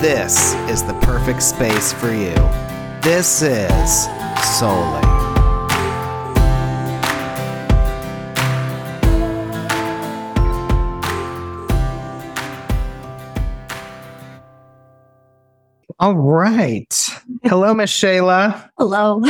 this is the perfect space for you. This is Souly. All right. Hello, Miss Shayla. Hello.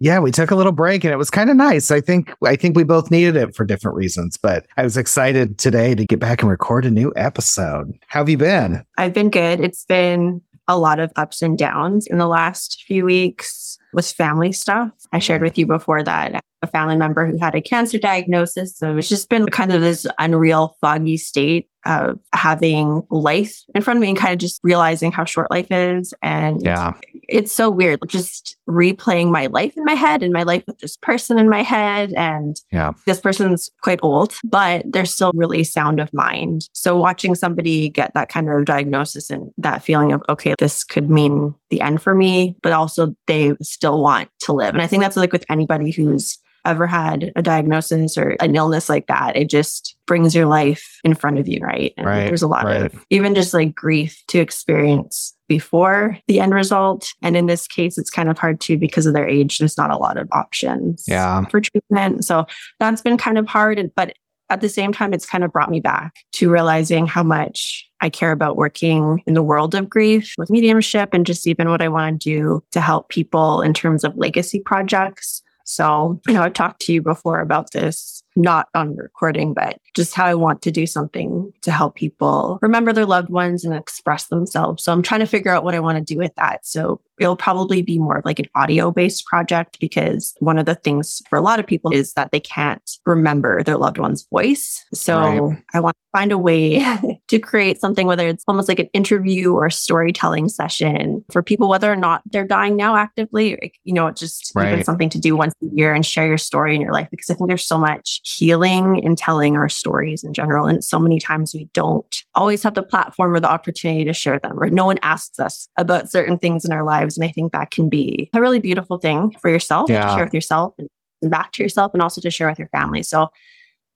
yeah, we took a little break and it was kind of nice. I think I think we both needed it for different reasons, but I was excited today to get back and record a new episode. How have you been? I've been good. It's been a lot of ups and downs in the last few weeks with family stuff. I shared with you before that a family member who had a cancer diagnosis. So it's just been kind of this unreal, foggy state of having life in front of me and kind of just realizing how short life is. And Yeah. it's so weird, just replaying my life in my head and my life with this person in my head. And Yeah. this person's quite old, but they're still really sound of mind. So watching somebody get that kind of diagnosis and that feeling of, okay, this could mean the end for me, but also they still want to live. And I think that's like with anybody who's ever had a diagnosis or an illness like that, it just brings your life in front of you, right? And Right, there's a lot right. of even just like grief to experience before the end result. And in this case, it's kind of hard too because of their age. There's not a lot of options Yeah. for treatment. So that's been kind of hard. But at the same time, it's kind of brought me back to realizing how much I care about working in the world of grief with mediumship and just even what I want to do to help people in terms of legacy projects. So, you know, I've talked to you before about this, not on recording, but just how I want to do something to help people remember their loved ones and express themselves. So I'm trying to figure out what I want to do with that. So it'll probably be more of like an audio based project because one of the things for a lot of people is that they can't remember their loved one's voice. So Right. I want to find a way to create something, whether it's almost like an interview or a storytelling session for people, whether or not they're dying now actively, or, you know, just even something to do once a year and share your story in your life. Because I think there's so much healing in telling our stories in general. And so many times we don't always have the platform or the opportunity to share them, or no one asks us about certain things in our lives. And I think that can be a really beautiful thing for yourself Yeah. to share with yourself and back to yourself and also to share with your family. So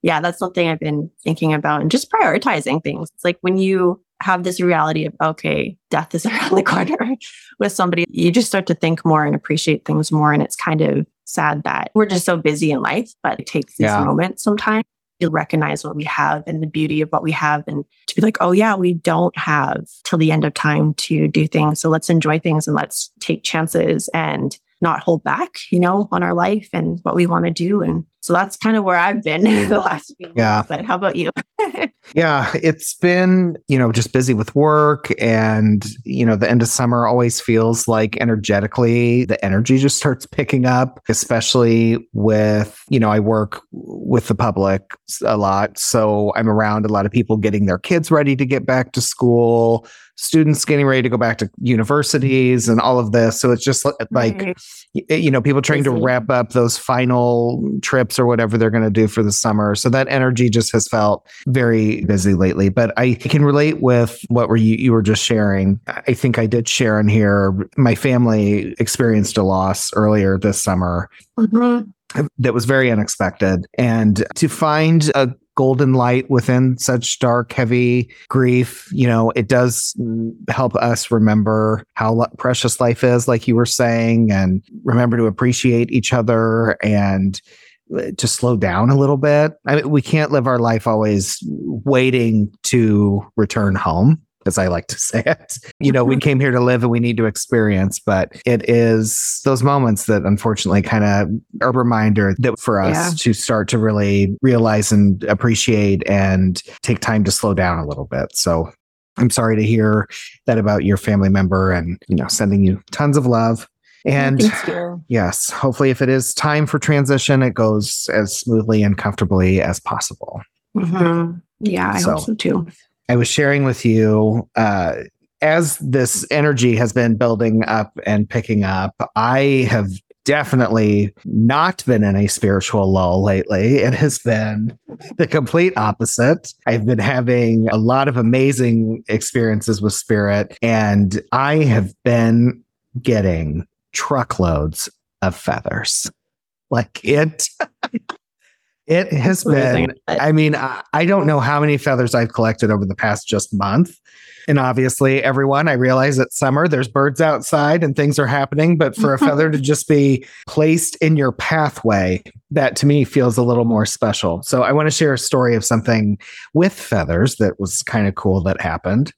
yeah, that's something I've been thinking about and just prioritizing things. It's like when you have this reality of, okay, death is around the corner with somebody, you just start to think more and appreciate things more. And it's kind of sad that we're just so busy in life, but it takes these Yeah. moments sometimes to recognize what we have and the beauty of what we have and to be like, oh, yeah, we don't have till the end of time to do things. So let's enjoy things and let's take chances and not hold back, you know, on our life and what we want to do. And so that's kind of where I've been the last few Yeah. months. But how about you? Yeah, it's been, you know, just busy with work and, you know, the end of summer always feels like energetically the energy just starts picking up, especially with, you know, I work with the public a lot. So I'm around a lot of people getting their kids ready to get back to school, students getting ready to go back to universities and all of this. So it's just like, Right. you know, people trying to wrap up those final trips or whatever they're going to do for the summer. So that energy just has felt very busy lately. But I can relate with what were you you were just sharing. I think I did share in here. My family experienced a loss earlier this summer Mhm. that was very unexpected. And to find a golden light within such dark, heavy grief, you know, it does help us remember how precious life is, like you were saying, and remember to appreciate each other and uh, to slow down a little bit. I mean, we can't live our life always waiting to return home. As I like to say it, you know, we came here to live and we need to experience, but it is those moments that unfortunately kind of a reminder that for us Yeah. to start to really realize and appreciate and take time to slow down a little bit. So I'm sorry to hear that about your family member and, you know, sending you tons of love. And yes, hopefully, if it is time for transition, it goes as smoothly and comfortably as possible. Mhm. Yeah, I So- hope so too. I was sharing with you, uh, as this energy has been building up and picking up, I have definitely not been in a spiritual lull lately. It has been the complete opposite. I've been having a lot of amazing experiences with spirit, and I have been getting truckloads of feathers. Like it. It has been, I mean, I don't know how many feathers I've collected over the past just month. And obviously, everyone, I realize it's summer, there's birds outside and things are happening. But for a feather to just be placed in your pathway, that to me feels a little more special. So I want to share a story of something with feathers that was kind of cool that happened.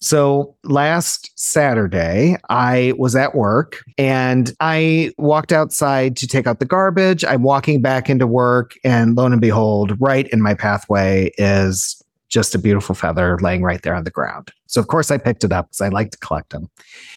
So last Saturday, I was at work and I walked outside to take out the garbage. I'm walking back into work, and lo and behold, right in my pathway is just a beautiful feather laying right there on the ground. So, of course, I picked it up because I like to collect them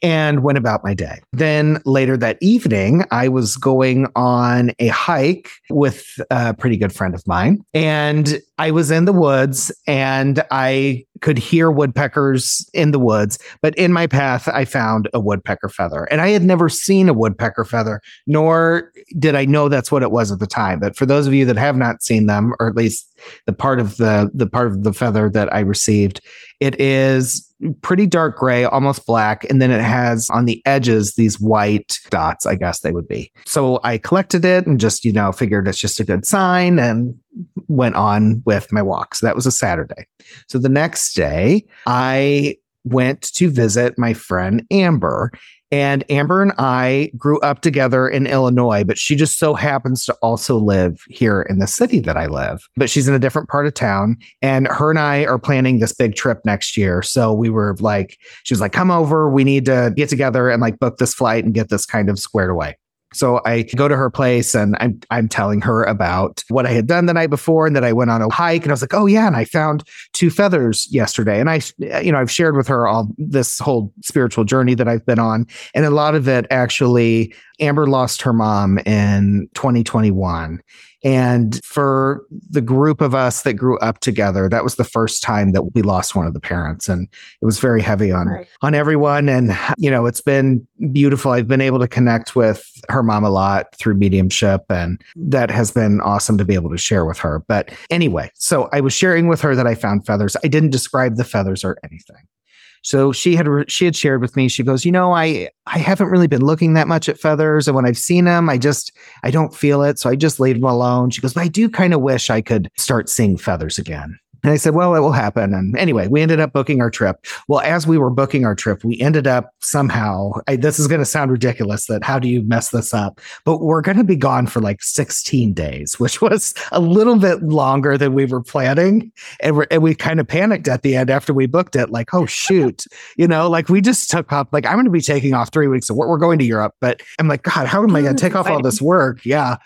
and went about my day. Then later that evening, I was going on a hike with a pretty good friend of mine. And I was in the woods and I could hear woodpeckers in the woods. But in my path, I found a woodpecker feather. And I had never seen a woodpecker feather, nor did I know that's what it was at the time. But for those of you that have not seen them, or at least the part of the the part of the feather that I received, it is pretty dark gray, almost black, and then it has on the edges these white dots, I guess they would be. So I collected it and just, you know, figured it's just a good sign and went on with my walk. So that was a Saturday. So the next day, I went to visit my friend Amber and Amber and I grew up together in Illinois, but she just so happens to also live here in the city that I live. But she's in a different part of town. And her and I are planning this big trip next year. So we were like, she was like, come over. We need to get together and like book this flight and get this kind of squared away. So I go to her place and I'm I'm telling her about what I had done the night before and that I went on a hike. And I was like, "Oh yeah, and I found two feathers yesterday." And I you know, I've shared with her all this whole spiritual journey that I've been on. And a lot of it actually Amber lost her mom in 2021 and for the group of us that grew up together, that was the first time that we lost one of the parents. And it was very heavy on, right. on everyone. And, you know, it's been beautiful. I've been able to connect with her mom a lot through mediumship. And that has been awesome to be able to share with her. But anyway, so I was sharing with her that I found feathers. I didn't describe the feathers or anything. So she had she had shared with me. She goes, you know, I I haven't really been looking that much at feathers, and when I've seen them, I just I don't feel it, so I just leave them alone. She goes, but I do kind of wish I could start seeing feathers again. And I said, well, it will happen. And anyway, we ended up booking our trip. Well, as we were booking our trip, we ended up somehow, I, this is going to sound ridiculous that how do you mess this up? But we're going to be gone for like 16 days, which was a little bit longer than we were planning. And, we and we kind of panicked at the end after we booked it, like, oh, shoot, you know, like we just took off, like, I'm going to be taking off three weeks of work. We're going to Europe. But I'm like, God, how am I going to take off all this work? Yeah.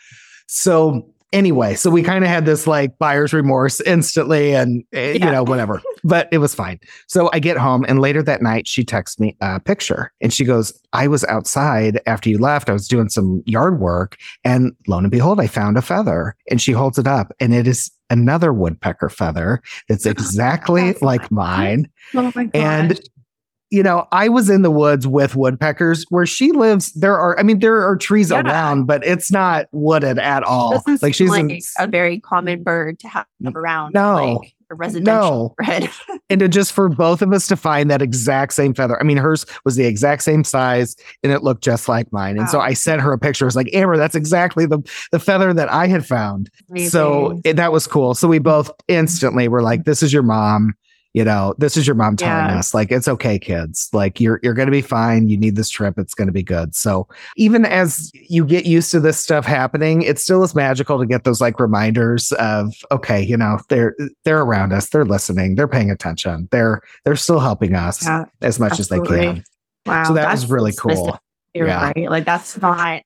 So anyway, so we kind of had this like buyer's remorse instantly and eh, yeah. you know, whatever, but it was fine. So I get home and later that night she texts me a picture and she goes, I was outside after you left. I was doing some yard work and lo and behold, I found a feather and she holds it up and it is another woodpecker feather that's exactly that's like mine. Oh my God. And you know, I was in the woods with woodpeckers where she lives. There are, I mean, there are trees yeah. around, but it's not wooded at all. Like she's like in, a very common bird to have around. No, like a residential no. bird. and to just for both of us to find that exact same feather. I mean, hers was the exact same size and it looked just like mine. And wow. so I sent her a picture. I was like, Amber, that's exactly the, the feather that I had found. Amazing. So it, that was cool. So we both instantly were like, mm-hmm. this is your mom you know, this is your mom telling yeah. us like it's okay, kids. Like you're you're gonna be fine. You need this trip. It's gonna be good. So even as you get used to this stuff happening, it still is magical to get those like reminders of okay, you know, they're they're around us, they're listening, they're paying attention, they're they're still helping us yeah, as much absolutely. as they can. Wow. So that was really cool. You're yeah. right. Like that's not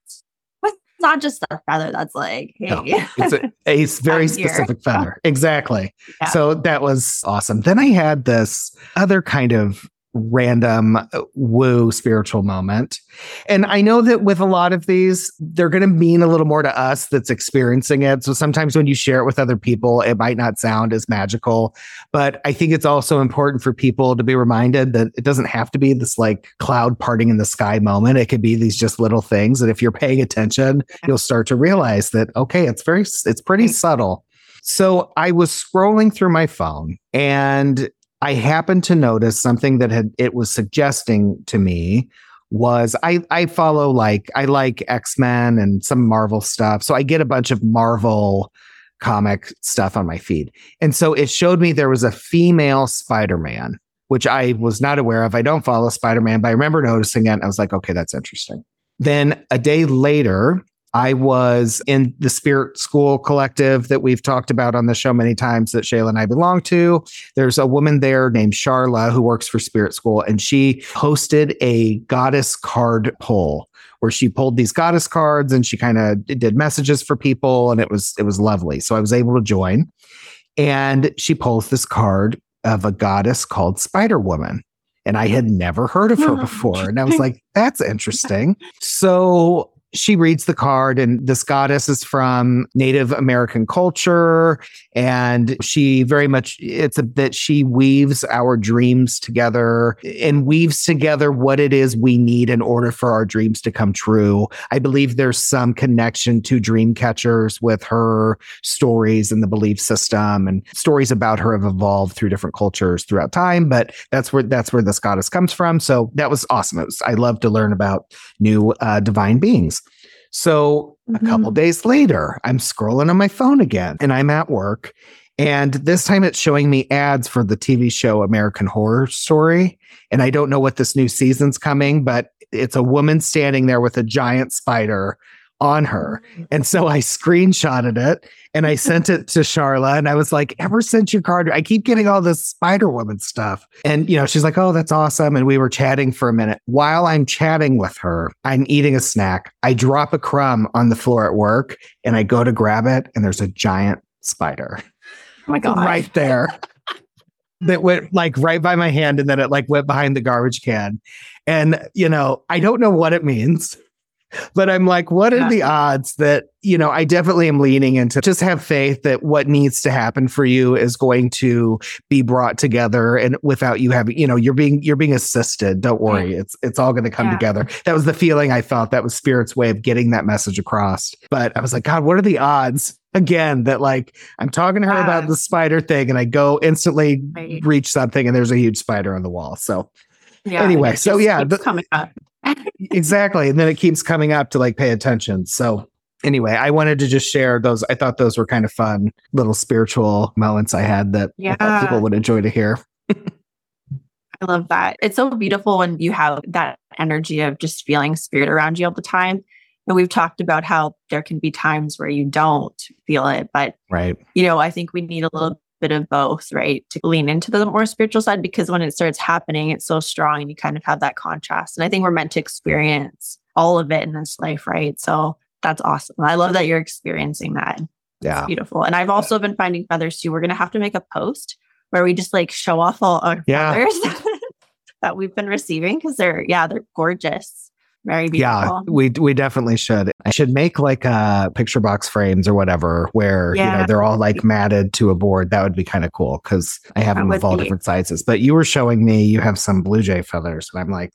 not just a feather that's like, hey. No, it's a, a very specific feather. Exactly. Yeah. So that was awesome. Then I had this other kind of random uh, woo spiritual moment. And I know that with a lot of these, they're going to mean a little more to us that's experiencing it. So sometimes when you share it with other people, it might not sound as magical. But I think it's also important for people to be reminded that it doesn't have to be this like cloud parting in the sky moment. It could be these just little things that if you're paying attention, you'll start to realize that, okay, it's very, it's pretty subtle. So I was scrolling through my phone and I happened to notice something that had it was suggesting to me was I I follow like I like X-Men and some Marvel stuff. So I get a bunch of Marvel comic stuff on my feed. And so it showed me there was a female Spider-Man, which I was not aware of. I don't follow Spider-Man, but I remember noticing it. I was like, okay, that's interesting. Then a day later, I was in the Spirit School Collective that we've talked about on the show many times that Shayla and I belong to. There's a woman there named Sharla who works for Spirit School, and she hosted a goddess card pull where she pulled these goddess cards and she kind of did messages for people, and it was it was lovely. So I was able to join, and she pulls this card of a goddess called Spider Woman. And I had never heard of her oh, before. And I was like, that's interesting. So she reads the card and this goddess is from native american culture. And she very much it's a that she weaves our dreams together and weaves together what it is we need in order for our dreams to come true. I believe there's some connection to dream catchers with her stories and the belief system and stories about her have evolved through different cultures throughout time but that's where that's where this goddess comes from. So that was awesome. Was i love to learn about new uh, divine beings so mm-hmm. a couple days later, I'm scrolling on my phone again and I'm at work. And this time it's showing me ads for the TV show American Horror Story. And I don't know what this new season's coming, but it's a woman standing there with a giant spider on her. And so I screenshotted it and I sent it to Sharla and I was like, ever since your card, I keep getting all this Spider Woman stuff. And, you know, she's like, oh, that's awesome. And we were chatting for a minute. While I'm chatting with her, I'm eating a snack. I drop a crumb on the floor at work and I go to grab it and there's a giant spider. Oh my God. Right there. that went like right by my hand and then it like went behind the garbage can. And, you know, I don't know what it means but I'm like, what are the odds that, you know, I definitely am leaning into just have faith that what needs to happen for you is going to be brought together and without you having, you know, you're being, you're being assisted. Don't worry. It's, it's all going to come yeah. together. That was the feeling I felt. That was spirit's way of getting that message across. But I was like, God, what are the odds again that like I'm talking to her about the spider thing and I go instantly right. reach something and there's a huge spider on the wall. So yeah, anyway, so yeah, the, coming up exactly. And then it keeps coming up to like pay attention. So anyway, I wanted to just share those. I thought those were kind of fun little spiritual moments I had that yeah. people would enjoy to hear. I love that. It's so beautiful when you have that energy of just feeling spirit around you all the time. And we've talked about how there can be times where you don't feel it, but right. You know, I think we need a little bit of both, right? To lean into the more spiritual side because when it starts happening, it's so strong and you kind of have that contrast. And I think we're meant to experience all of it in this life, right? So that's awesome. I love that you're experiencing that. Yeah. It's beautiful. And I've also been finding feathers too. We're going to have to make a post where we just like show off all our yeah. feathers that we've been receiving because they're, yeah, they're gorgeous. Very beautiful. Yeah, we we definitely should. I should make like uh picture box frames or whatever where yeah. you know they're all like matted to a board. That would be kind of cool because I have that them of all be. different sizes. But you were showing me you have some blue jay feathers, and I'm like,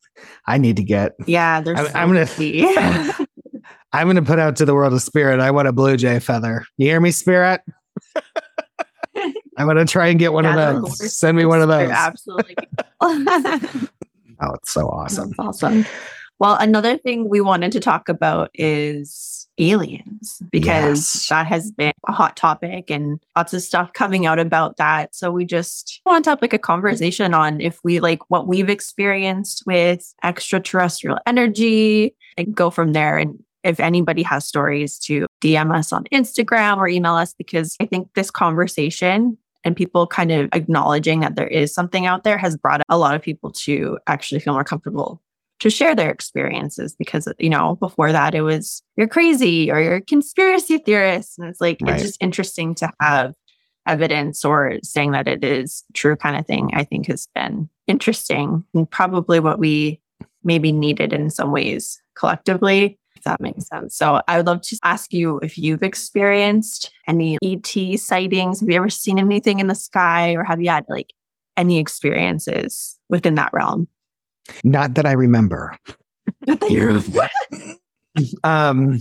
I need to get. Yeah, there's. I'm, so I'm gonna. I'm gonna put out to the world of spirit. I want a blue jay feather. You hear me, spirit? I'm gonna try and get one yeah, of those. Send me one of those. Absolutely. oh, it's so awesome. That's awesome. Well, another thing we wanted to talk about is aliens because yes. that has been a hot topic and lots of stuff coming out about that. So we just want to have like a conversation on if we like what we've experienced with extraterrestrial energy and go from there. And if anybody has stories to DM us on Instagram or email us because I think this conversation and people kind of acknowledging that there is something out there has brought a lot of people to actually feel more comfortable to share their experiences because you know before that it was you're crazy or you're a conspiracy theorist and it's like right. it's just interesting to have evidence or saying that it is true kind of thing, I think has been interesting and probably what we maybe needed in some ways collectively, if that makes sense. So I would love to ask you if you've experienced any ET sightings. Have you ever seen anything in the sky or have you had like any experiences within that realm? Not that I remember. um,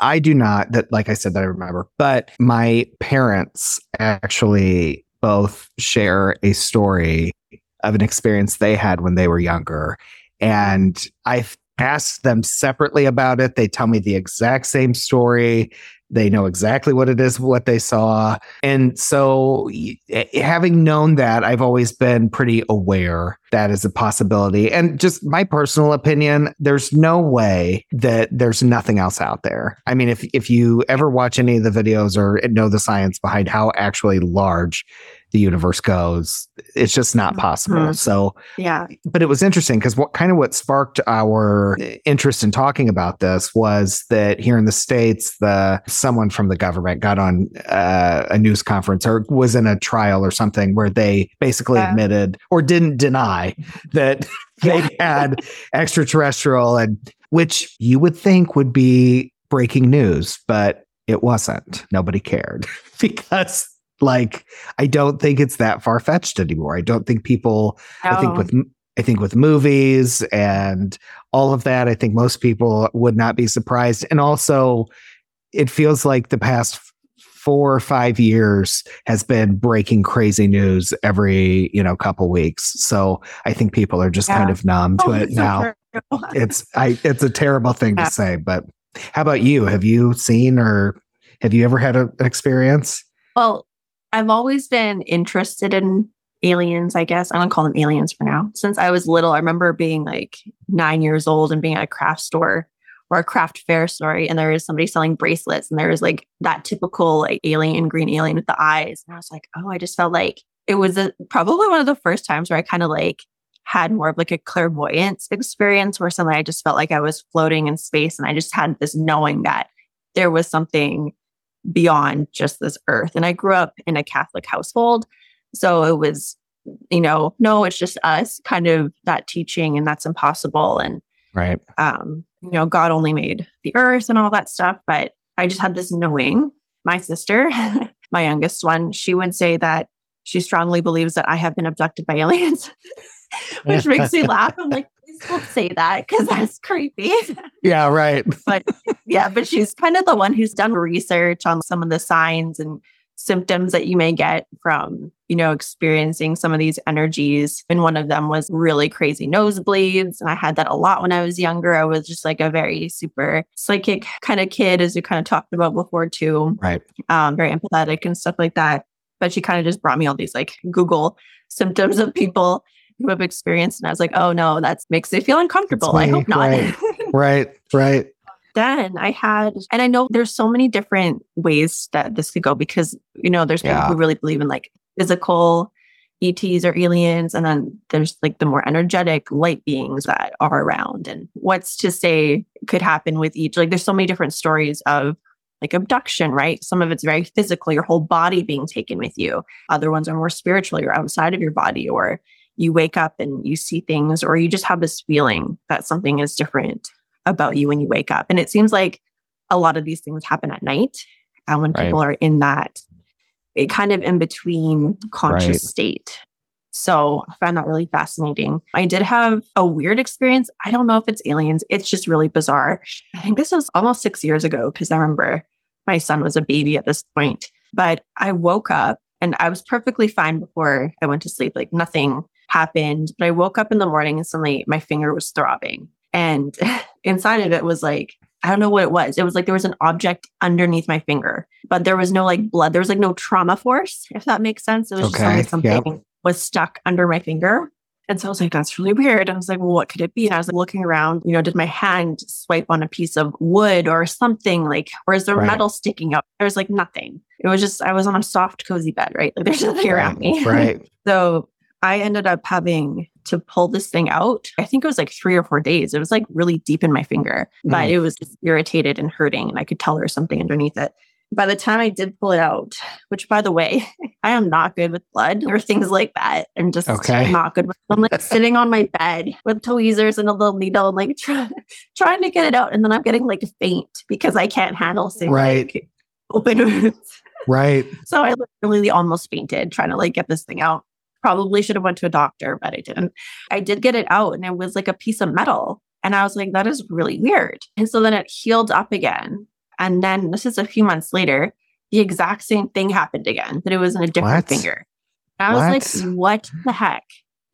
I do not that like I said that I remember, but my parents actually both share a story of an experience they had when they were younger. And I've asked them separately about it. They tell me the exact same story. They know exactly what it is, what they saw. And so, eh, having known that, I've always been pretty aware that is a possibility. And just my personal opinion, there's no way that there's nothing else out there. I mean, if, if you ever watch any of the videos or know the science behind how actually large the universe goes. It's just not possible. Mm-hmm. So, yeah. But it was interesting because what kind of what sparked our interest in talking about this was that here in the states, the someone from the government got on uh, a news conference or was in a trial or something where they basically admitted or didn't deny that they had extraterrestrial and which you would think would be breaking news, but it wasn't. Nobody cared because like, I don't think it's that far fetched anymore. I don't think people, no. I think with, I think with movies and all of that, I think most people would not be surprised. And also, it feels like the past four or five years has been breaking crazy news every you know couple weeks so i think people are just yeah. kind of numb to oh, it now it's i it's a terrible thing yeah. to say but how about you have you seen or have you ever had a, an experience well I've always been interested in aliens, I guess. I don't call them aliens for now. Since I was little, I remember being like nine years old and being at a craft store or a craft fair story, and there was somebody selling bracelets, and there was like that typical like alien, green alien with the eyes. And I was like, oh, I just felt like it was a, probably one of the first times where I kind of like had more of like a clairvoyance experience where suddenly I just felt like I was floating in space and I just had this knowing that there was something beyond just this earth. And I grew up in a Catholic household. So it was, you know, no, it's just us kind of that teaching and that's impossible. And, right. Um, you know, God only made the earth and all that stuff. But I just had this knowing. My sister, my youngest one, she would say that she strongly believes that I have been abducted by aliens, which makes me laugh. I'm like, don't say that because that's creepy. Yeah, right. but yeah, but she's kind of the one who's done research on some of the signs and symptoms that you may get from, you know, experiencing some of these energies. And one of them was really crazy nosebleeds. And I had that a lot when I was younger. I was just like a very super psychic kind of kid, as you kind of talked about before, too. Right. Um, very empathetic and stuff like that. But she kind of just brought me all these like Google symptoms of people who have experienced. And I was like, oh no, that makes me feel uncomfortable. I hope not. Right, right, right. Then I had, and I know there's so many different ways that this could go because, you know, there's people yeah. who really believe in like physical ETs or aliens. And then there's like the more energetic light beings that are around. And what's to say could happen with each? Like there's so many different stories of like abduction, right? Some of it's very physical, your whole body being taken with you. Other ones are more spiritual, you're outside of your body, or you wake up and you see things, or you just have this feeling that something is different about you when you wake up. And it seems like a lot of these things happen at night and when right. people are in that it kind of in between conscious right. state. So I found that really fascinating. I did have a weird experience. I don't know if it's aliens. It's just really bizarre. I think this was almost six years ago because I remember my son was a baby at this point. But I woke up and I was perfectly fine before I went to sleep. Like nothing happened. But I woke up in the morning and suddenly my finger was throbbing. And inside of it was like, I don't know what it was. It was like there was an object underneath my finger, but there was no like blood. There was like no trauma force, if that makes sense. It was okay. just like something yep. was stuck under my finger. And so I was like, that's really weird. I was like, well, what could it be? And I was like looking around, you know, did my hand swipe on a piece of wood or something like, or is there right. metal sticking up? There's like nothing. It was just, I was on a soft, cozy bed, right? Like there's nothing right. around me. Right. so I ended up having to pull this thing out. I think it was like three or four days. It was like really deep in my finger, but mm. it was irritated and hurting. And I could tell there was something underneath it. by the time I did pull it out, which by the way, I am not good with blood or things like that. I'm just Okay. not good with I'm like sitting on my bed with tweezers and a little needle and like try, trying to get it out. And then I'm getting like faint because I can't handle seeing Right. like, open wounds. Right. So I literally almost fainted trying to like get this thing out. Probably should have went to a doctor, but I didn't. I did get it out and it was like a piece of metal. And I was like, that is really weird. And so then it healed up again. And then this is a few months later, the exact same thing happened again, but it was in a different What? finger. And I was like, what the heck?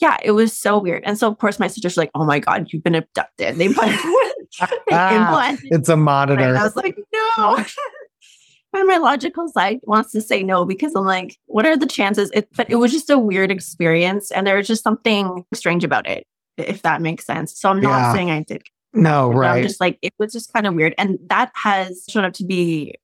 Yeah, it was so weird. And so of course my sister's like, oh my God, you've been abducted. They put Ah, It's a and monitor. I was like, no. and my logical side wants to say no because I'm like, what are the chances? It, but it was just a weird experience. And there was just something strange about it, if that makes sense. So I'm not Yeah. saying I did. No, but I'm right. just like, it was just kind of weird. And that has shown up to be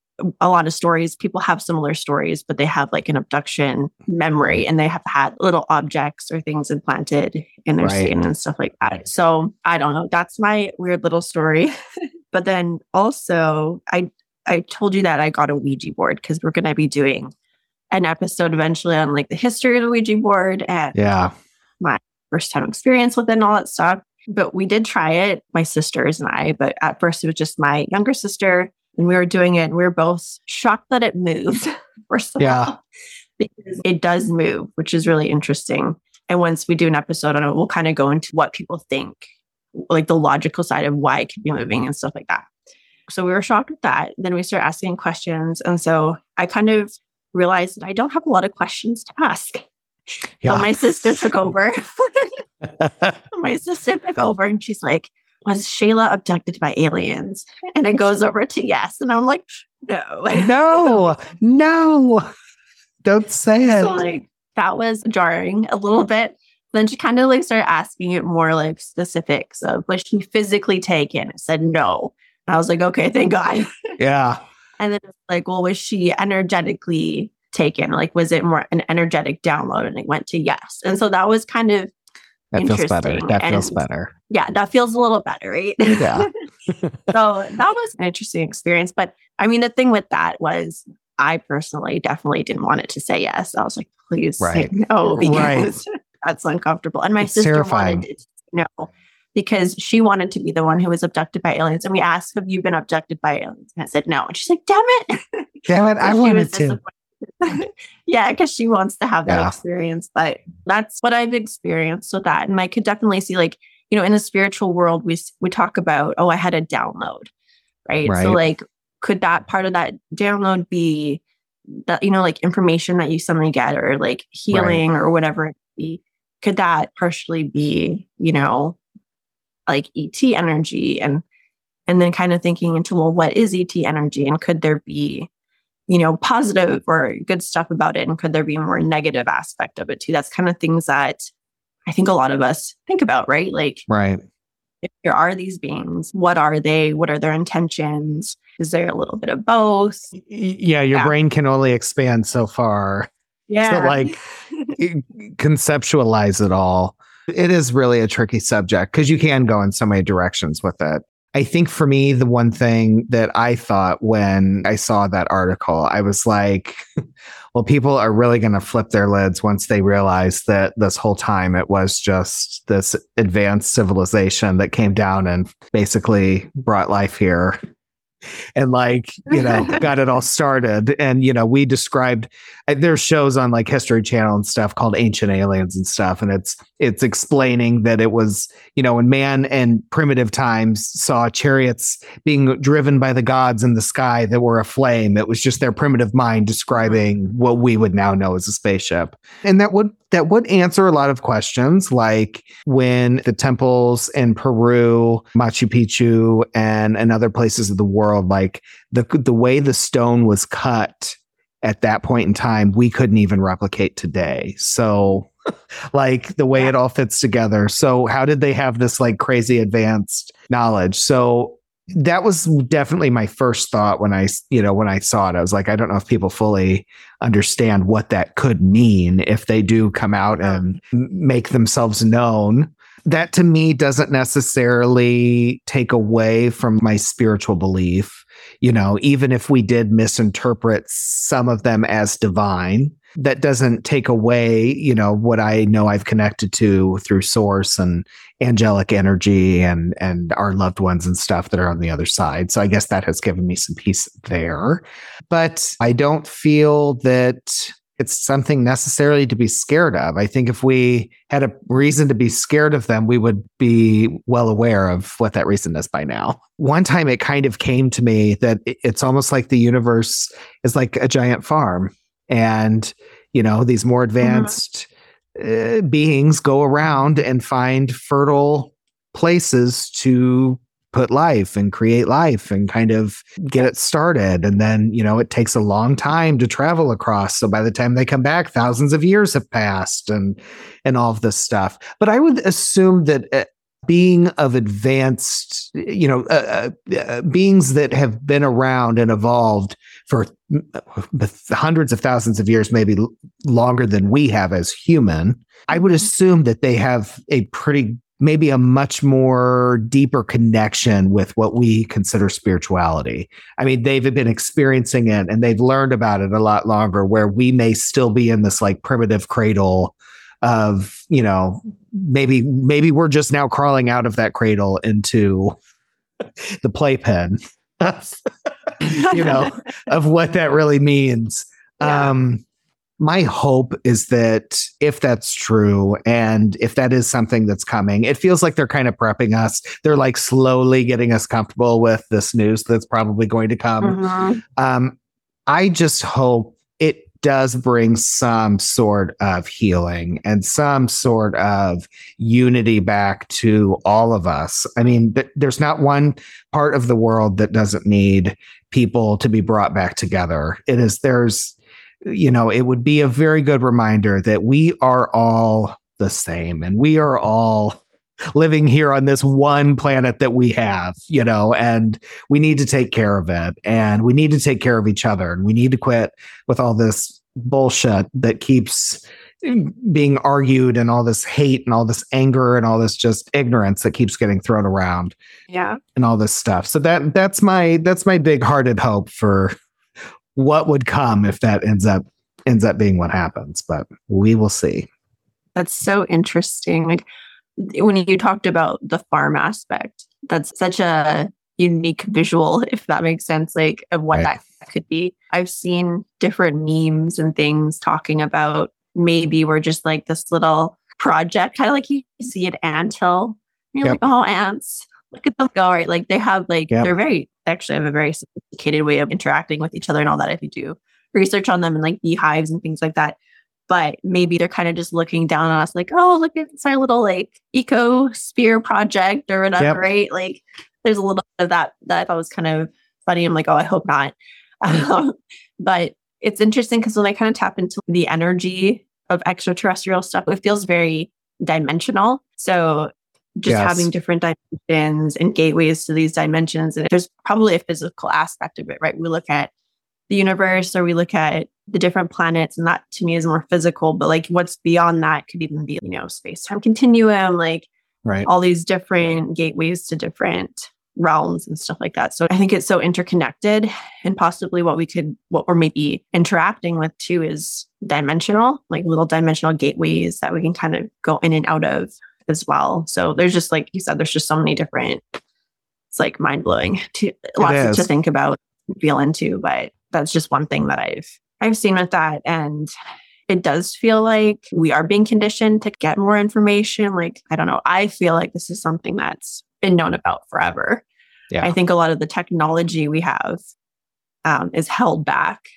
a lot of stories. People have similar stories, but they have like an abduction memory and they have had little objects or things implanted in their Right. skin and stuff like that. So I don't know. That's my weird little story. but then also, I I told you that I got a Ouija board because we're going to be doing an episode eventually on like the history of the Ouija board and yeah. my first time experience with it and all that stuff. But we did try it, my sisters and I. But at first, it was just my younger sister, and we were doing it. And we were both shocked that it moved. First of Yeah. all, because it does move, which is really interesting. And once we do an episode on it, we'll kind of go into what people think, like the logical side of why it could be moving and stuff like that. So we were shocked with that. Then we started asking questions. And so I kind of realized that I don't have a lot of questions to ask. So my sister took over. my sister took over and she's like, Was Shayla abducted by aliens? And it goes over to yes. And I'm like, No. no, no. Don't say it. So like that was jarring a little bit. Then she kind of like started asking it more like specifics of was she physically taken? I said no. And I was like, okay, thank God. yeah. And then it's like, well, was she energetically taken? Like, was it more an energetic download? And it went to yes. And so that was kind of That feels better. That feels better. yeah, that feels a little better, right? Yeah. so that was an interesting experience. But I mean, the thing with that was I personally definitely didn't want it to say yes. I was like, please Right. say no Right. because that's uncomfortable. And my It's sister terrifying. wanted it to no because she wanted to be the one who was abducted by aliens. And we asked, Have you been abducted by aliens? And I said no. And she's like, damn it. Damn it. I wanted to. yeah, because she wants to have that Yeah. experience. But that's what I've experienced with that. And I could definitely see, like, you know, in the spiritual world, we we talk about, oh, I had a download, right? Right. So, like, could that part of that download be that you know, like information that you suddenly get, or like healing, or whatever it be? Could that partially be, you know, like ET energy, and and then kind of thinking into, well, what is ET energy, and could there be you know, positive or good stuff about it? And could there be a more negative aspect of it too? That's kind of things that I think a lot of us think about, right? Like, Right. if there are these beings, what are they? What are their intentions? Is there a little bit of both? Yeah. Your Yeah. brain can only expand so far. Yeah. like, conceptualize it all. It is really a tricky subject because you can go in so many directions with it. I think for me, the one thing that I thought when I saw that article, I was like, well, people are really going to flip their lids once they realize that this whole time it was just this advanced civilization that came down and basically brought life here and like you know got it all started. And you know we described uh, there's shows on like history channel and stuff called ancient aliens and stuff and it's it's explaining that it was you know when man and primitive times saw chariots being driven by the gods in the sky that were aflame it was just their primitive mind describing what we would now know as a spaceship. And that would that would answer a lot of questions like when the temples in Peru, Machu Picchu, and, and other places of the world, like the the way the stone was cut at that point in time, we couldn't even replicate today. So like the way it all fits together. So how did they have this like crazy advanced knowledge? So that was definitely my first thought when I, you know, when I saw it. I was like, I don't know if people fully understand what that could mean if they do come out and make themselves known. That to me doesn't necessarily take away from my spiritual belief you know, even if we did misinterpret some of them as divine, that doesn't take away, you know, what I know I've connected to through source and angelic energy and and our loved ones and stuff that are on the other side. So I guess that has given me some peace there. But I don't feel that it's something necessarily to be scared of. I think if we had a reason to be scared of them, we would be well aware of what that reason is by now. One time it kind of came to me that it's almost like the universe is like a giant farm and you know these more mm-hmm. advanced mm-hmm. uh, beings go around and find fertile places to put life and create life and kind of get it started and then you know it takes a long time to travel across so by the time they come back thousands of years have passed and and all of this stuff but i would assume that uh, being of advanced, you know, uh, uh, uh, beings that have been around and evolved for hundreds of thousands of years, maybe longer than we have as human, I would mm-hmm. assume that they have a pretty, maybe a much more deeper connection with what we consider spirituality. I mean, they've been experiencing it and they've learned about it a lot longer, where we may still be in this like primitive cradle of you know maybe maybe we're just now crawling out of that cradle into the playpen you know of what that really means yeah. um my hope is that if that's true and if that is something that's coming it feels like they're kind of prepping us they're like slowly getting us comfortable with this news that's probably going to come mm-hmm. um i just hope it does bring some sort of healing and some sort of unity back to all of us. I mean, there's not one part of the world that doesn't need people to be brought back together. It is, there's, you know, it would be a very good reminder that we are all the same and we are all living here on this one planet that we have, you know, and we need to take care of it and we need to take care of each other and we need to quit with all this bullshit that keeps being argued and all this hate and all this anger and all this just ignorance that keeps getting thrown around. Yeah. And all this stuff. So that that's my that's my big hearted hope for what would come if that ends up ends up being what happens, but we will see. That's so interesting. Like when you talked about the farm aspect, that's such a unique visual, if that makes sense, like of what right. that could be. I've seen different memes and things talking about maybe we're just like this little project, kind of like you see at Anthill. You're yep. like, oh, ants, look at them go. Right. Like they have like, yep. they're very, actually have a very sophisticated way of interacting with each other and all that if you do research on them and like beehives and things like that but maybe they're kind of just looking down on us like, oh, look at our little like eco sphere project or whatever, yep. right? Like there's a little bit of that that I thought was kind of funny. I'm like, oh, I hope not. Um, but it's interesting because when I kind of tap into the energy of extraterrestrial stuff, it feels very dimensional. So just yes. having different dimensions and gateways to these dimensions. And there's probably a physical aspect of it, right? We look at the universe or we look at the different planets and that to me is more physical but like what's beyond that could even be you know space time continuum like right. all these different gateways to different realms and stuff like that. So i think it's so interconnected and possibly what we could what we're maybe interacting with too is dimensional like little dimensional gateways that we can kind of go in and out of as well. So there's just like you said there's just so many different it's like mind-blowing to lots to think about feel into but that's just one thing that I've I've seen with that and it does feel like we are being conditioned to get more information like I don't know I feel like this is something that's been known about forever. Yeah. I think a lot of the technology we have um, is held back.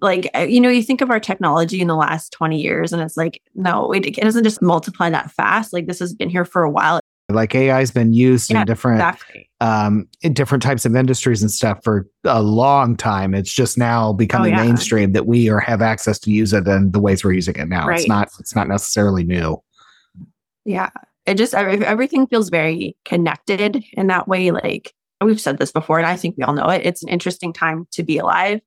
Like, uh, you know, you think of our technology in the last 20 years and it's like, no, it, it doesn't just multiply that fast. Like, this has been here for a while. Like AI has been used yeah, in different exactly. um, in different types of industries and stuff for a long time. It's just now becoming oh, yeah. mainstream that we are have access to use it and the ways we're using it now. Right. It's not it's not necessarily new. Yeah, it just everything feels very connected in that way. Like we've said this before, and I think we all know it. It's an interesting time to be alive.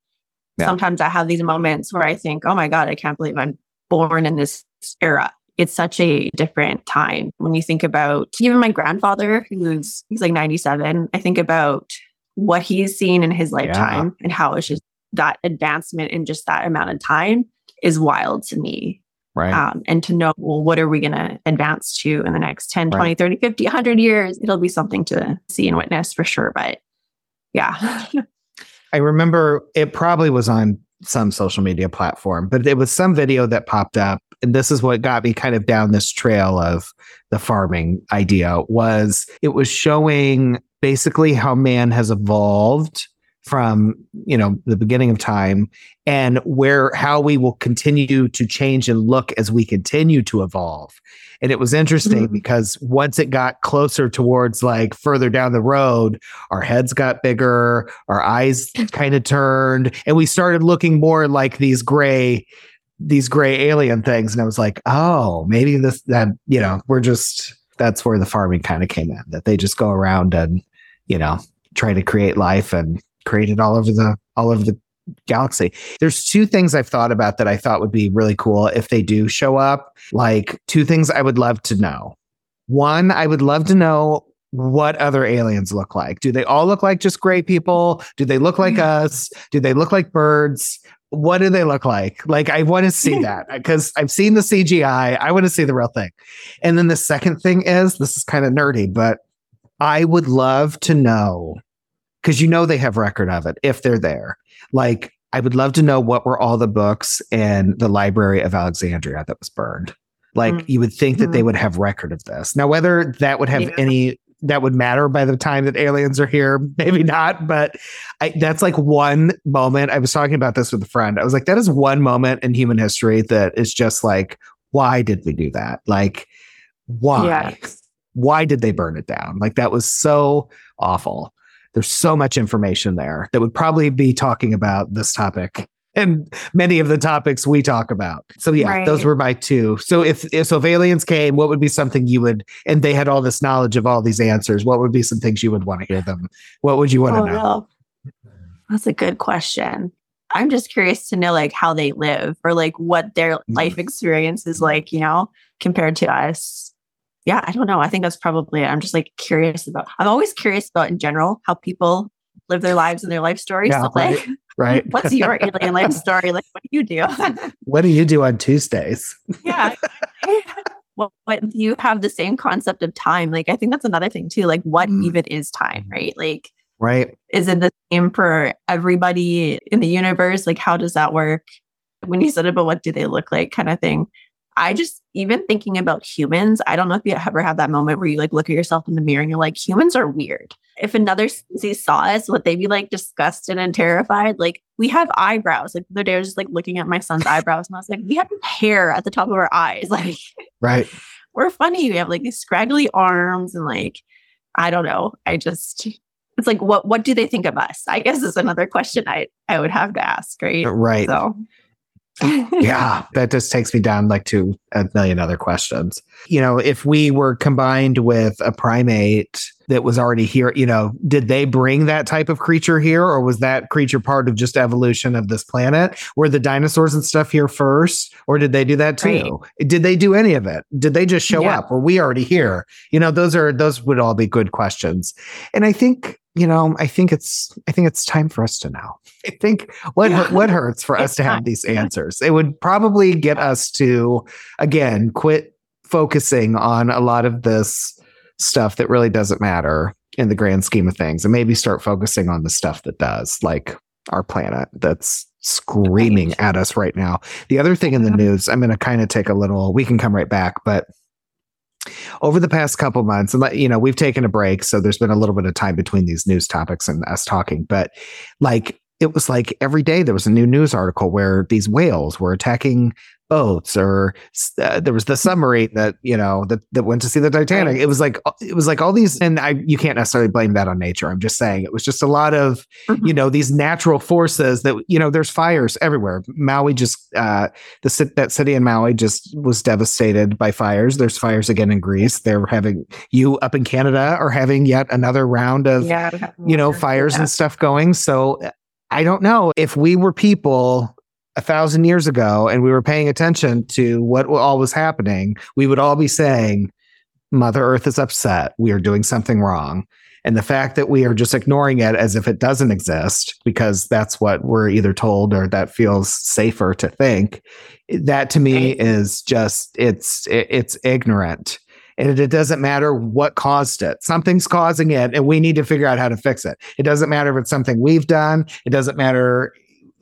Yeah. Sometimes I have these moments where I think, "Oh my god, I can't believe I'm born in this era." It's such a different time when you think about even my grandfather who's he's like 97 i think about what he's seen in his lifetime yeah. and how it's just that advancement in just that amount of time is wild to me. Right. Um, and to know, well, what are we going to advance to in the next 10, 20, right. 30, 50, 100 years? It'll be something to see and witness for sure. But yeah. I remember it probably was on some social media platform, but it was some video that popped up. And this is what got me kind of down this trail of the farming idea was it was showing basically how man has evolved from you know the beginning of time and where how we will continue to change and look as we continue to evolve and it was interesting mm-hmm. because once it got closer towards like further down the road our heads got bigger our eyes kind of turned and we started looking more like these gray these gray alien things and i was like oh maybe this that you know we're just that's where the farming kind of came in that they just go around and you know try to create life and created all over the all over the galaxy. There's two things I've thought about that I thought would be really cool if they do show up. Like two things I would love to know. One, I would love to know what other aliens look like. Do they all look like just gray people? Do they look like us? Do they look like birds? What do they look like? Like, I want to see that because I've seen the CGI. I want to see the real thing. And then the second thing is this is kind of nerdy, but I would love to know because you know they have record of it if they're there. Like, I would love to know what were all the books in the Library of Alexandria that was burned. Like, mm-hmm. you would think that they mm-hmm. would have record of this. Now, whether that would have yeah. any that would matter by the time that aliens are here, maybe not. But I, that's like one moment. I was talking about this with a friend. I was like, that is one moment in human history that is just like, why did we do that? Like, why? Yeah. Why did they burn it down? Like, that was so awful there's so much information there that would probably be talking about this topic and many of the topics we talk about. So yeah, right. those were my two. So if, if so if aliens came, what would be something you would and they had all this knowledge of all these answers, what would be some things you would want to hear them? What would you want oh, to know? No. That's a good question. I'm just curious to know like how they live or like what their mm. life experience is like, you know, compared to us yeah, I don't know. I think that's probably I'm just like curious about. I'm always curious about in general how people live their lives and their life stories. Yeah, so right, like, right. what's your alien life story? Like, what do you do? what do you do on Tuesdays? yeah. well, but you have the same concept of time. Like, I think that's another thing too. Like, what mm. even is time, right? Like, right. Is it the same for everybody in the universe? Like, how does that work? When you said about what do they look like, kind of thing. I just even thinking about humans, I don't know if you ever have that moment where you like look at yourself in the mirror and you're like, humans are weird. If another species saw us, would they be like disgusted and terrified? Like we have eyebrows. Like the other day I was just like looking at my son's eyebrows and I was like, we have hair at the top of our eyes. Like right. we're funny. We have like these scraggly arms and like, I don't know. I just it's like what what do they think of us? I guess is another question I I would have to ask, right? Right. So yeah, that just takes me down like to a million other questions. You know, if we were combined with a primate that was already here, you know, did they bring that type of creature here or was that creature part of just evolution of this planet? Were the dinosaurs and stuff here first or did they do that too? Right. Did they do any of it? Did they just show yeah. up? Were we already here? You know, those are those would all be good questions. And I think you know, I think it's I think it's time for us to know. I think what yeah. what hurts for us to have these answers. It would probably get us to again quit focusing on a lot of this stuff that really doesn't matter in the grand scheme of things and maybe start focusing on the stuff that does, like our planet that's screaming at us right now. The other thing in the uh-huh. news, I'm going to kind of take a little, we can come right back, but over the past couple months, and you know, we've taken a break, so there's been a little bit of time between these news topics and us talking. But like, it was like every day there was a new news article where these whales were attacking boats or uh, there was the submarine that you know that, that went to see the titanic. It was like it was like all these and i you can't necessarily blame that on nature i'm just saying. It was just a lot of mm-hmm. you know these natural forces that you know there's fires everywhere. Maui just uh the that city in maui just was devastated by fires. There's fires again in greece. They're having you up in canada are having yet another round of yeah, you know fires yeah. and stuff going. So I don't know if we were people a thousand years ago and we were paying attention to what all was happening, we would all be saying, Mother Earth is upset. We are doing something wrong. And the fact that we are just ignoring it as if it doesn't exist because that's what we're either told or that feels safer to think, eh, that to me is just it's it's ignorant. And it doesn't matter what caused it. Something's causing it, and we need to figure out how to fix it. It doesn't matter if it's something we've done. It doesn't matter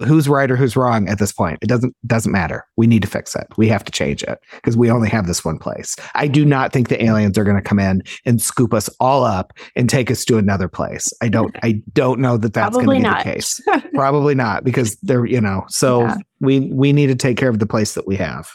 who's right or who's wrong at this point. It doesn't doesn't matter. We need to fix it. We have to change it because we only have this one place. I do not think the aliens are going to come in and scoop us all up and take us to another place. I don't I don't know that that's going to be not. the case. Probably not because they're, you know, so Yeah. we we need to take care of the place that we have.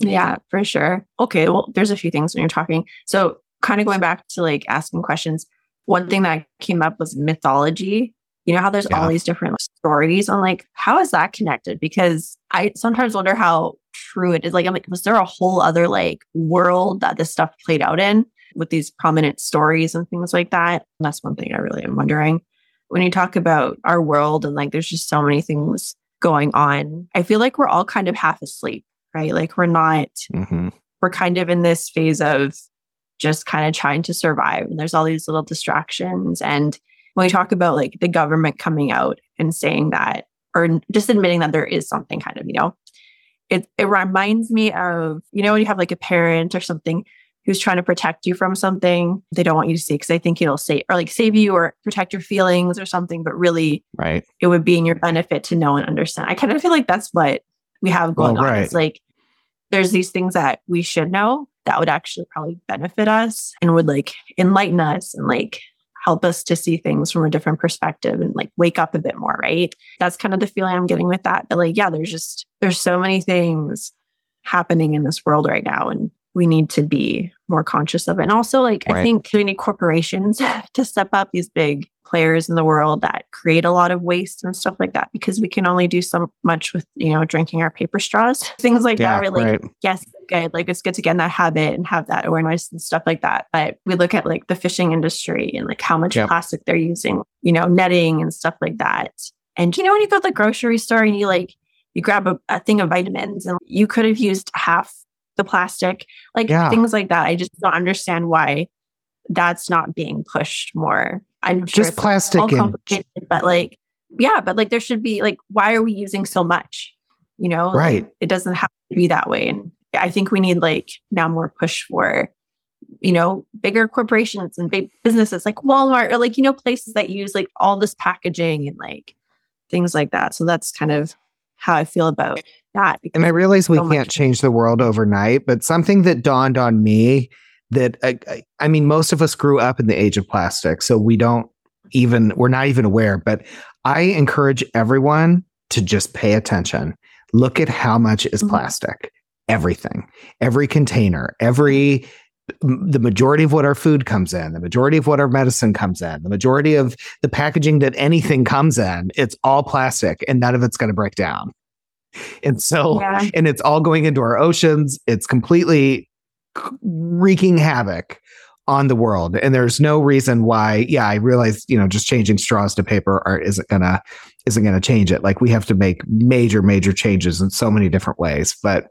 Yeah, for sure. Okay, well, there's a few things when you're talking. So, kind of going back to like asking questions, one thing that came up was mythology. You know how there's Yeah. all these different stories. I'm like, how is that connected? Because I sometimes wonder how true it is. Like, I'm like, was there a whole other like world that this stuff played out in with these prominent stories and things like that? And that's one thing I really am wondering. When you talk about our world and like there's just so many things going on, I feel like we're all kind of half asleep right? Like we're not, Mhm. we're kind of in this phase of just kind of trying to survive. And there's all these little distractions. And when we talk about like the government coming out and saying that, or just admitting that there is something kind of, you know, it, it reminds me of, you know, when you have like a parent or something who's trying to protect you from something they don't want you to see because they think it'll save or like save you or protect your feelings or something, but really Right. it would be in your benefit to know and understand. I kind of feel like that's what we have going Well, on. right. It's like there's these things that we should know that would actually probably benefit us and would like enlighten us and like help us to see things from a different perspective and like wake up a bit more, right? That's kind of the feeling I'm getting with that. But like, yeah, there's just there's so many things happening in this world right now and we need to be more conscious of it. And also like I think we need corporations to step up these big players in the world that create a lot of waste and stuff like that because we can only do so much with you know drinking our paper straws things like Yeah. that really right. yes good like it's good to get in that habit and have that awareness and stuff like that but we look at like the fishing industry and like how much Yep. plastic they're using you know netting and stuff like that and you know when you go to the grocery store and you like you grab a, a thing of vitamins and you could have used half the plastic like Yeah. things like that i just don't understand why that's not being pushed more i'm sure Just plastic all and complicated, but like, yeah, but like there should be like, why are we using so much? You know, Like, Right. it doesn't have to be that way. And I think we need like now more push for, you know, bigger corporations and big businesses like Walmart or like, you know, places that use like all this packaging and like things like that. So that's kind of how I feel about that. And I realize we so can't change the world overnight, but something that dawned on me that I, I, mean, most of us grew up in the age of plastic, so we don't even we're not even aware. But I encourage everyone to just pay attention. Look at how much is Mhm. plastic. Everything, every container, every the majority of what our food comes in, the majority of what our medicine comes in, the majority of the packaging that anything comes in, it's all plastic and none of it's going to break down. And so Yeah. and it's all going into our oceans. It's completely wreaking havoc on the world. And there's no reason why, yeah, I realize, you know, just changing straws to paper are, isn't gonna isn't gonna change it. Like we have to make major, major changes in so many different ways. But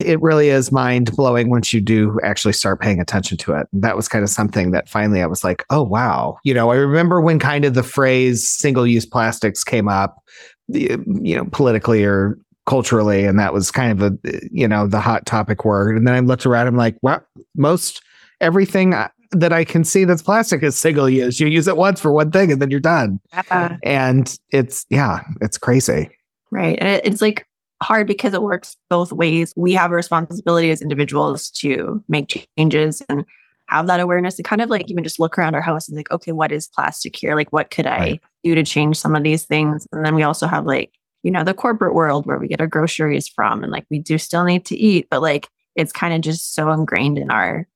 it really is mind blowing once you do actually start paying attention to it. That was kind of something that finally I was like, oh wow. You know, I remember when kind of the phrase single use plastics came up, you know, politically or culturally, and that was kind of a you know the hot topic word. And then I looked around, I'm like, well, most everything I- that I can see that's plastic is single use. You use it once for one thing, and then you're done. Yeah. And it's yeah, it's crazy. Right. And it's like hard because it works both ways. We have a responsibility as individuals to make changes and have that awareness and kind of like even just look around our house and like, okay, what is plastic here? Like, what could I Right. do to change some of these things? And then we also have like, you know, the corporate world where we get our groceries from and like we do still need to eat, but like it's kind of just so ingrained in our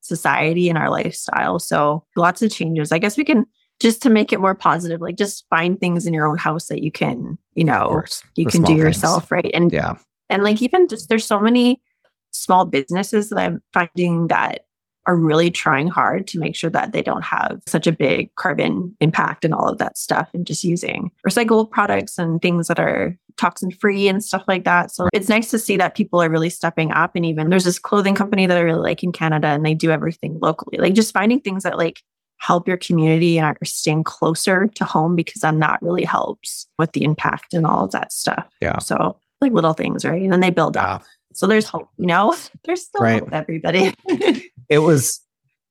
society and our lifestyle. So lots of changes. I guess we can just to make it more positive, like just find things in your own house that you can, you know, you the can do things. yourself right? And Yeah, and like even just there's so many small businesses that i'm finding that are really trying hard to make sure that they don't have such a big carbon impact and all of that stuff and just using recyclable products and things that are toxin free and stuff like that. So it's nice to see that people are really stepping up. And even there's this clothing company that i really like in canada and they do everything locally. Like just finding things that like help your community and are staying closer to home because then that really helps with the impact and all of that stuff. Yeah. So like little things, right? And then they build up. So there's hope, you know, there's still Right. hope, everybody. It was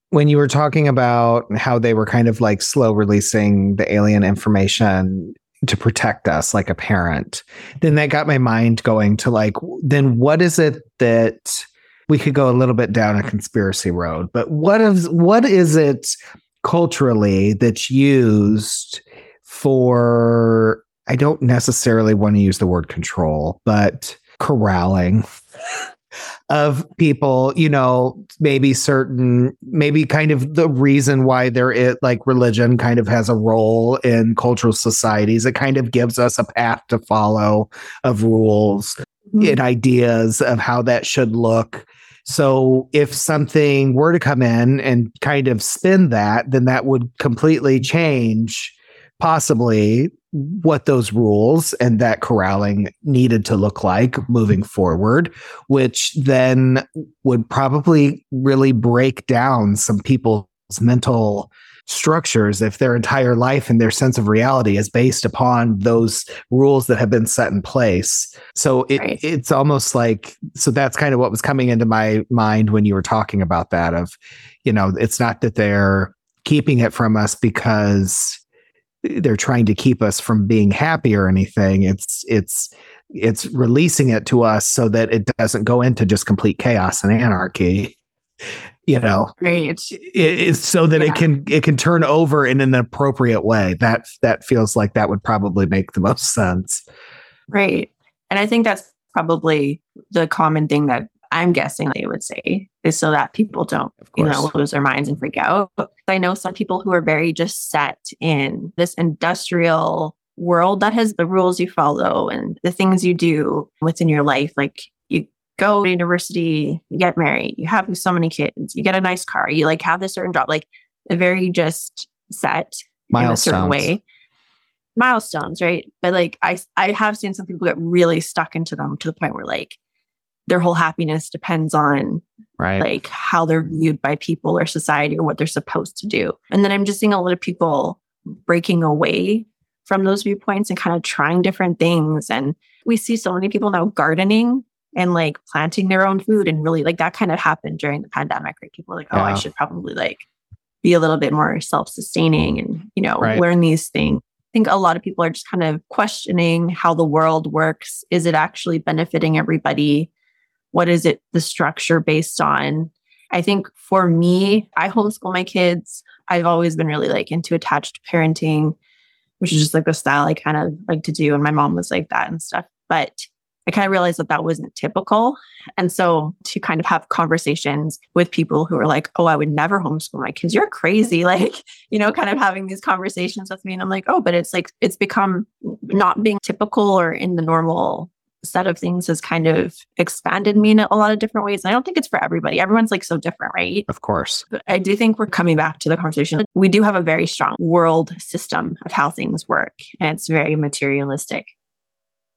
when you were talking about how they were kind of like slow releasing the alien information to protect us like a parent, then that got my mind going to like, then what is it that we could go a little bit down a conspiracy road, but what is what is it culturally that's used for I don't necessarily want to use the word control, but corralling of people, you know, maybe certain, maybe kind of the reason why there is like religion kind of has a role in cultural societies. It kind of gives us a path to follow of rules hmm. and ideas of how that should look. So if something were to come in and kind of spin that, then that would completely change possibly what those rules and that corralling needed to look like moving forward, which then would probably really break down some people's mental structures if their entire life and their sense of reality is based upon those rules that have been set in place. So it, Right. it's almost like so that's kind of what was coming into my mind when you were talking about that of you know it's not that they're keeping it from us because they're trying to keep us from being happy or anything it's it's it's releasing it to us so that it doesn't go into just complete chaos and anarchy you know Right. it's so that Yeah. it can it can turn over in an appropriate way that that feels like that would probably make the most sense Right. And I think that's probably the common thing that I'm guessing they would say is so that people don't, you know, lose their minds and freak out. I know some people who are very just set in this industrial world that has the rules you follow and the things you do within your life. Like go to university, you get married, you have so many kids, you get a nice car, you like have this certain job, like a very just set in a certain way. Milestones right? But like i i have seen some people get really stuck into them to the point where like their whole happiness depends on right. like how they're viewed by people or society or what they're supposed to do. And then i'm just seeing a lot of people breaking away from those viewpoints and kind of trying different things. And we see so many people now gardening and like planting their own food and really like that kind of happened during the pandemic right? People like oh i should probably like be a little bit more self-sustaining and you know Right. learn these things. I think a lot of people are just kind of questioning how the world works. Is it actually benefiting everybody? What is it the structure based on? I think for me i homeschool my kids. I've always been really like into attached parenting which is just like the style i kind of like to do and my mom was like that and stuff. But i kind of realized that that wasn't typical and so to kind of have conversations with people who are like oh i would never homeschool my kids you're crazy like you know kind of having these conversations with me and i'm like oh but it's like it's become not being typical or in the normal set of things has kind of expanded me in a lot of different ways. And I don't think it's for everybody. Everyone's like so different, right? of course But I do think we're coming back to the conversation. We do have a very strong world system of how things work, and it's very materialistic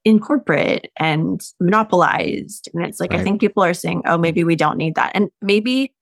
in corporate and monopolized. And it's like, I think people are saying, oh, maybe we don't need that. And maybe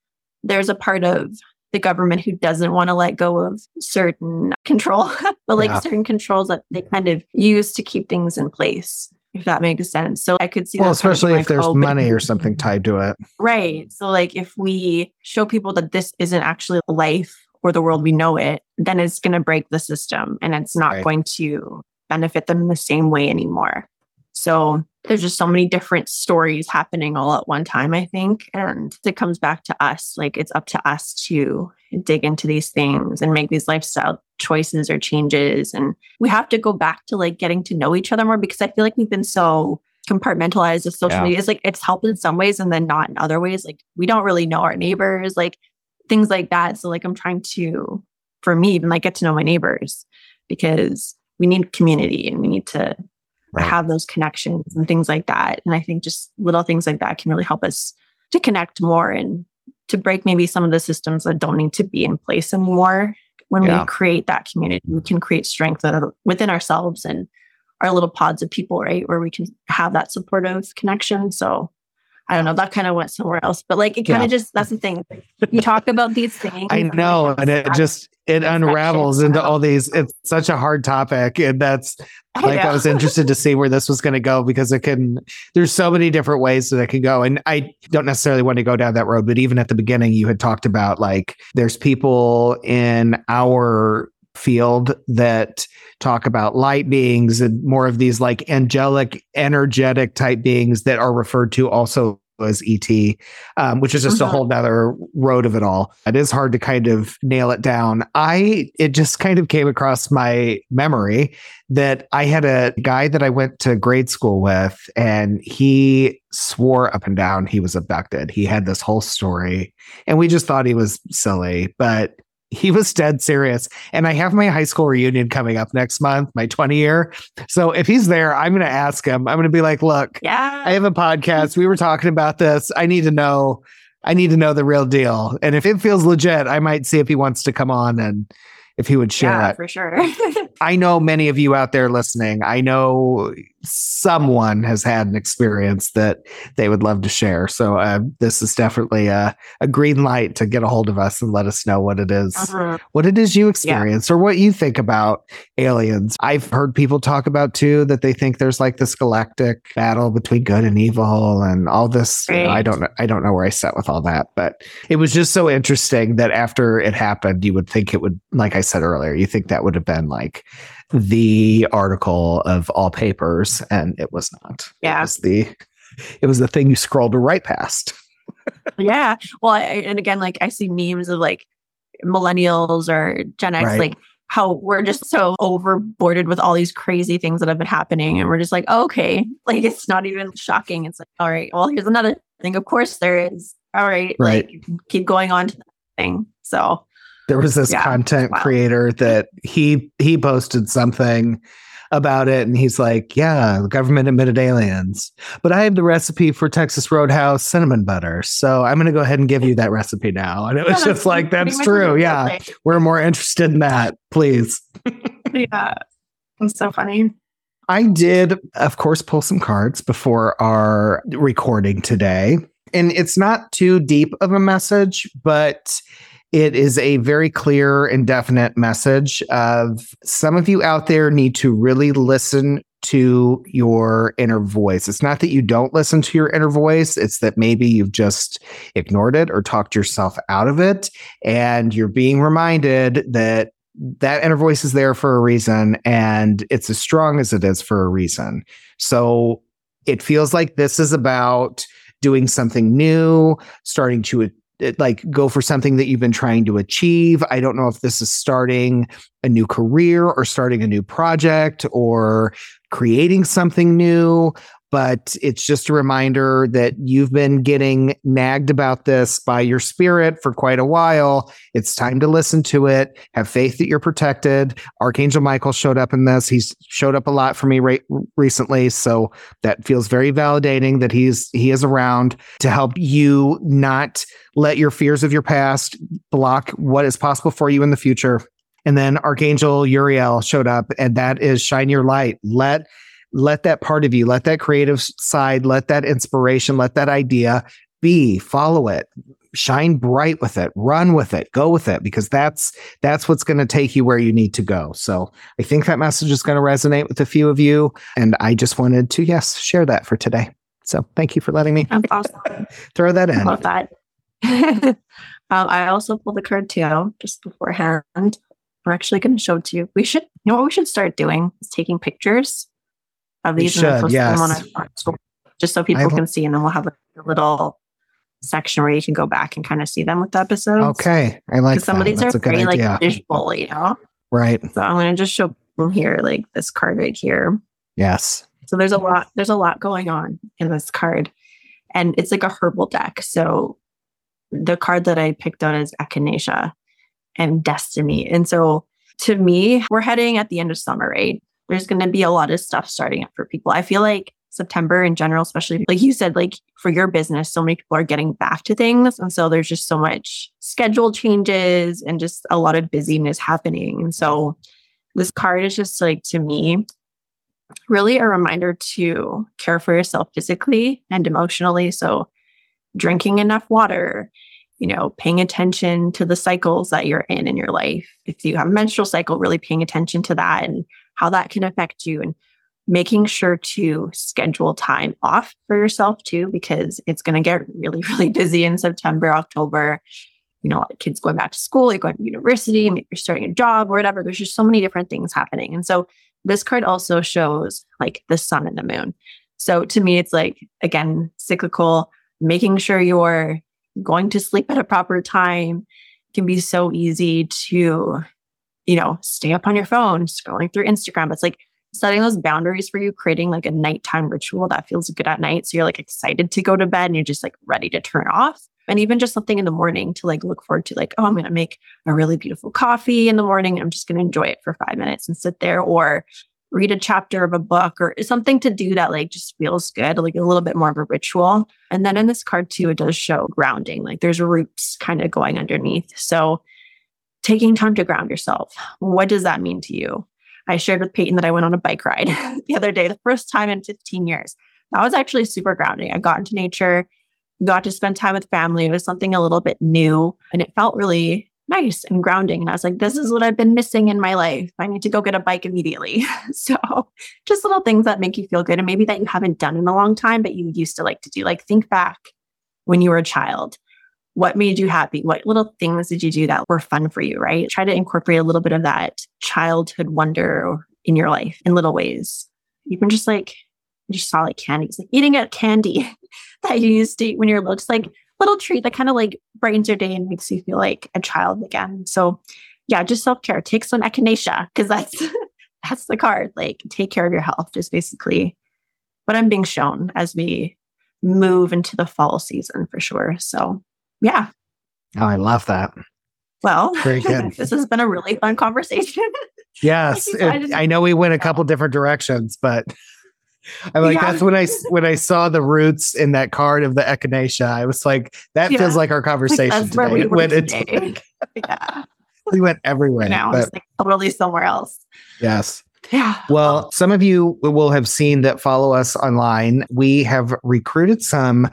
there's a part of the government who doesn't want to let go of certain control, but like Yeah. certain controls that they kind of use to keep things in place. If that makes sense. So I could see well that especially if like, there's oh, money or something tied to it Right. So, like, if we show people that this isn't actually life or the world we know it, then it's going to break the system and it's not Right. going to benefit them in the same way anymore. So, there's just so many different stories happening all at one time, I think. And it comes back to us. Like, it's up to us to dig into these things and make these lifestyle choices or changes. And we have to go back to like getting to know each other more because I feel like we've been so compartmentalized with social Yeah. media. It's like it's helped in some ways and then not in other ways. Like we don't really know our neighbors, like things like that. So like I'm trying to, for me, even like get to know my neighbors because we need community and we need to Right. have those connections and things like that. And I think just little things like that can really help us to connect more and to break maybe some of the systems that don't need to be in place anymore. When Yeah. we create that community, we can create strength within ourselves and our little pods of people, right? Where we can have that supportive connection. So I don't know, that kind of went somewhere else. But like it kind of yeah. just that's the thing. You talk about these things. I know, and it just it unravels into all these. It's such a hard topic, and that's like I, I was interested to see where this was going to go because it can. There's so many different ways that it can go, and I don't necessarily want to go down that road. But even at the beginning, you had talked about like there's people in our field that talk about light beings and more of these like angelic, energetic type beings that are referred to also as ET, um, which is just uh-huh. a whole nother road of it all. It is hard to kind of nail it down. I, it just kind of came across my memory that I had a guy that I went to grade school with, and he swore up and down he was abducted. He had this whole story, and we just thought he was silly, but he was dead serious. And I have my high school reunion coming up next month, my 20 year. So if he's there, I'm going to ask him. I'm going to be like, look, yeah, I have a podcast. We were talking about this. I need to know. I need to know the real deal. And if it feels legit, I might see if he wants to come on and if he would share yeah, it. For sure. I know many of you out there listening. I know someone has had an experience that they would love to share. So uh, this is definitely a, a green light to get a hold of us and let us know what it is, uh-huh. what it is you experience, yeah. or what you think about aliens. I've heard people talk about too that they think there's like this galactic battle between good and evil and all this. Right. You know, I don't know. I don't know where I sat with all that, but it was just so interesting that after it happened, you would think it would, like I said earlier, you think that would have been like the article of all papers, and it was not. Yeah, it was the it was the thing you scrolled right past. yeah, well, I, and again, like I see memes of like millennials or Gen X, right. like how we're just so overboarded with all these crazy things that have been happening, and we're just like, oh, okay, like it's not even shocking. It's like, all right, well, here's another thing. Of course, there is. All right, right. Like, keep going on to the thing. So there was this yeah, content wow. creator that he he posted something about it and he's like, "Yeah, the government admitted aliens, but I have the recipe for Texas Roadhouse cinnamon butter, so I'm going to go ahead and give you that recipe now." And it was yeah, just like, "That's true. Yeah, we're more interested in that, please." yeah, it's so funny. I did, of course, pull some cards before our recording today, and it's not too deep of a message, but it is a very clear and definite message of some of you out there need to really listen to your inner voice. It's not that you don't listen to your inner voice, it's that maybe you've just ignored it or talked yourself out of it. And you're being reminded that that inner voice is there for a reason and it's as strong as it is for a reason. So it feels like this is about doing something new, starting to Eh, like go for something that you've been trying to achieve. I don't know if this is starting a new career or starting a new project or creating something new but it's just a reminder that you've been getting nagged about this by your spirit for quite a while. It's time to listen to it. Have faith that you're protected. Archangel Michael showed up in this. He's showed up a lot for me re- recently, so that feels very validating that he's he is around to help you not let your fears of your past block what is possible for you in the future. And then Archangel Uriel showed up, and that is shine your light. Let let that part of you, let that creative side, let that inspiration, let that idea be, follow it, shine bright with it, run with it, go with it, because that's that's what's going to take you where you need to go. So I think that message is going to resonate with a few of you. And I just wanted to, yes, share that for today. So thank you for letting me awesome. throw that in. I love that. um, I also pulled the card too just beforehand. We're actually going to show it to you. We should, you know what we should start doing is taking pictures of these should, yes. just so people can see, and then we'll have a little section where you can go back and kind of see them with the episodes. Okay, I like some of these That's are very like visual, you know. Right. So I'm going to just show them here, like this card right here. Yes. So there's a lot. There's a lot going on in this card, and it's like a herbal deck. So the card that I picked out is Echinacea and Destiny, and so to me, we're heading at the end of summer, right? There's going to be a lot of stuff starting up for people. I feel like September in general, especially like you said, like for your business, so many people are getting back to things. And so there's just so much schedule changes and just a lot of busyness happening. And so this card is just like to me, really a reminder to care for yourself physically and emotionally. So drinking enough water, you know, paying attention to the cycles that you're in in your life. If you have a menstrual cycle, really paying attention to that and how that can affect you and making sure to schedule time off for yourself too, because it's going to get really, really busy in September, October. You know, kids going back to school, you're going to university, maybe you're starting a job or whatever. There's just so many different things happening. And so this card also shows like the sun and the moon. So to me, it's like, again, cyclical, making sure you're going to sleep at a proper time can be so easy to, you know, stay up on your phone, scrolling through Instagram. It's like setting those boundaries for you, creating like a nighttime ritual that feels good at night. So you're like excited to go to bed and you're just like ready to turn off. And even just something in the morning to like look forward to, like, oh, I'm going to make a really beautiful coffee in the morning. I'm just going to enjoy it for five minutes and sit there. Or read a chapter of a book or something to do that like just feels good, like a little bit more of a ritual. And then in this card too, it does show grounding, like there's roots kind of going underneath. So taking time to ground yourself, what does that mean to you? I shared with Payton that I went on a bike ride the other day, the first time in 15 years. That was actually super grounding. I got into nature, got to spend time with family. It was something a little bit new and it felt really nice and grounding. And I was like, this is what I've been missing in my life. I need to go get a bike immediately. so just little things that make you feel good and maybe that you haven't done in a long time, but you used to like to do. Like think back when you were a child. What made you happy? What little things did you do that were fun for you, right? Try to incorporate a little bit of that childhood wonder in your life in little ways. Even just like, just saw like candies, like eating a candy that you used to eat when you were little, just like little treat that kind of like brightens your day and makes you feel like a child again. So yeah, just self-care. Take some echinacea because that's that's the card. Like take care of your health, just basically what I'm being shown as we move into the fall season for sure. So yeah. Oh, I love that. Well, very good. this has been a really fun conversation. Yes, it, I know we went a couple different directions, but I'm like, yeah. that's when I when I saw the roots in that card of the echinacea. I was like, that yeah. feels like our conversation like today. We went today. yeah. we went everywhere. Now but, like totally somewhere else. Yes. Yeah. Well, some of you will have seen that follow us online. We have recruited some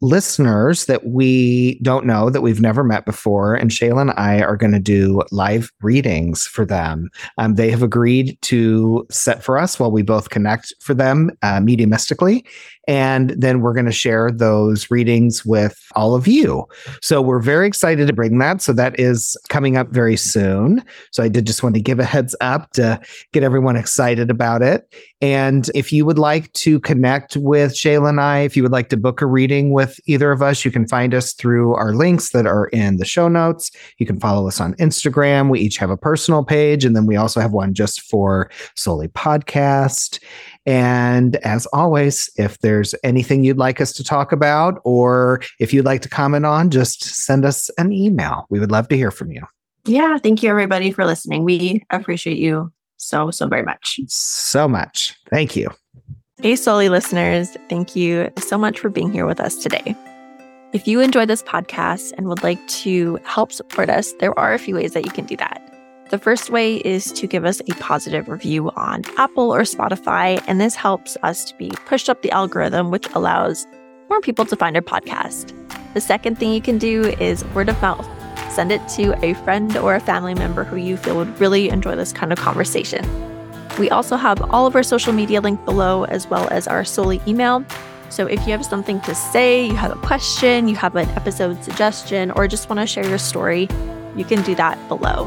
listeners that we don't know that we've never met before and shayla and i are going to do live readings for them um, they have agreed to set for us while we both connect for them uh, mediumistically and then we're going to share those readings with all of you. So we're very excited to bring that. So that is coming up very soon. So I did just want to give a heads up to get everyone excited about it. And if you would like to connect with Shayla and I, if you would like to book a reading with either of us, you can find us through our links that are in the show notes. You can follow us on Instagram. We each have a personal page, and then we also have one just for Souly Podcast. And as always, if there's anything you'd like us to talk about or if you'd like to comment on, just send us an email. We would love to hear from you. Yeah. Thank you, everybody, for listening. We appreciate you so, so very much. So much. Thank you. Hey, Souly listeners. Thank you so much for being here with us today. If you enjoy this podcast and would like to help support us, there are a few ways that you can do that. The first way is to give us a positive review on Apple or Spotify, and this helps us to be pushed up the algorithm, which allows more people to find our podcast. The second thing you can do is word of mouth. Send it to a friend or a family member who you feel would really enjoy this kind of conversation. We also have all of our social media linked below, as well as our Souly email. So if you have something to say, you have a question, you have an episode suggestion, or just want to share your story, you can do that below.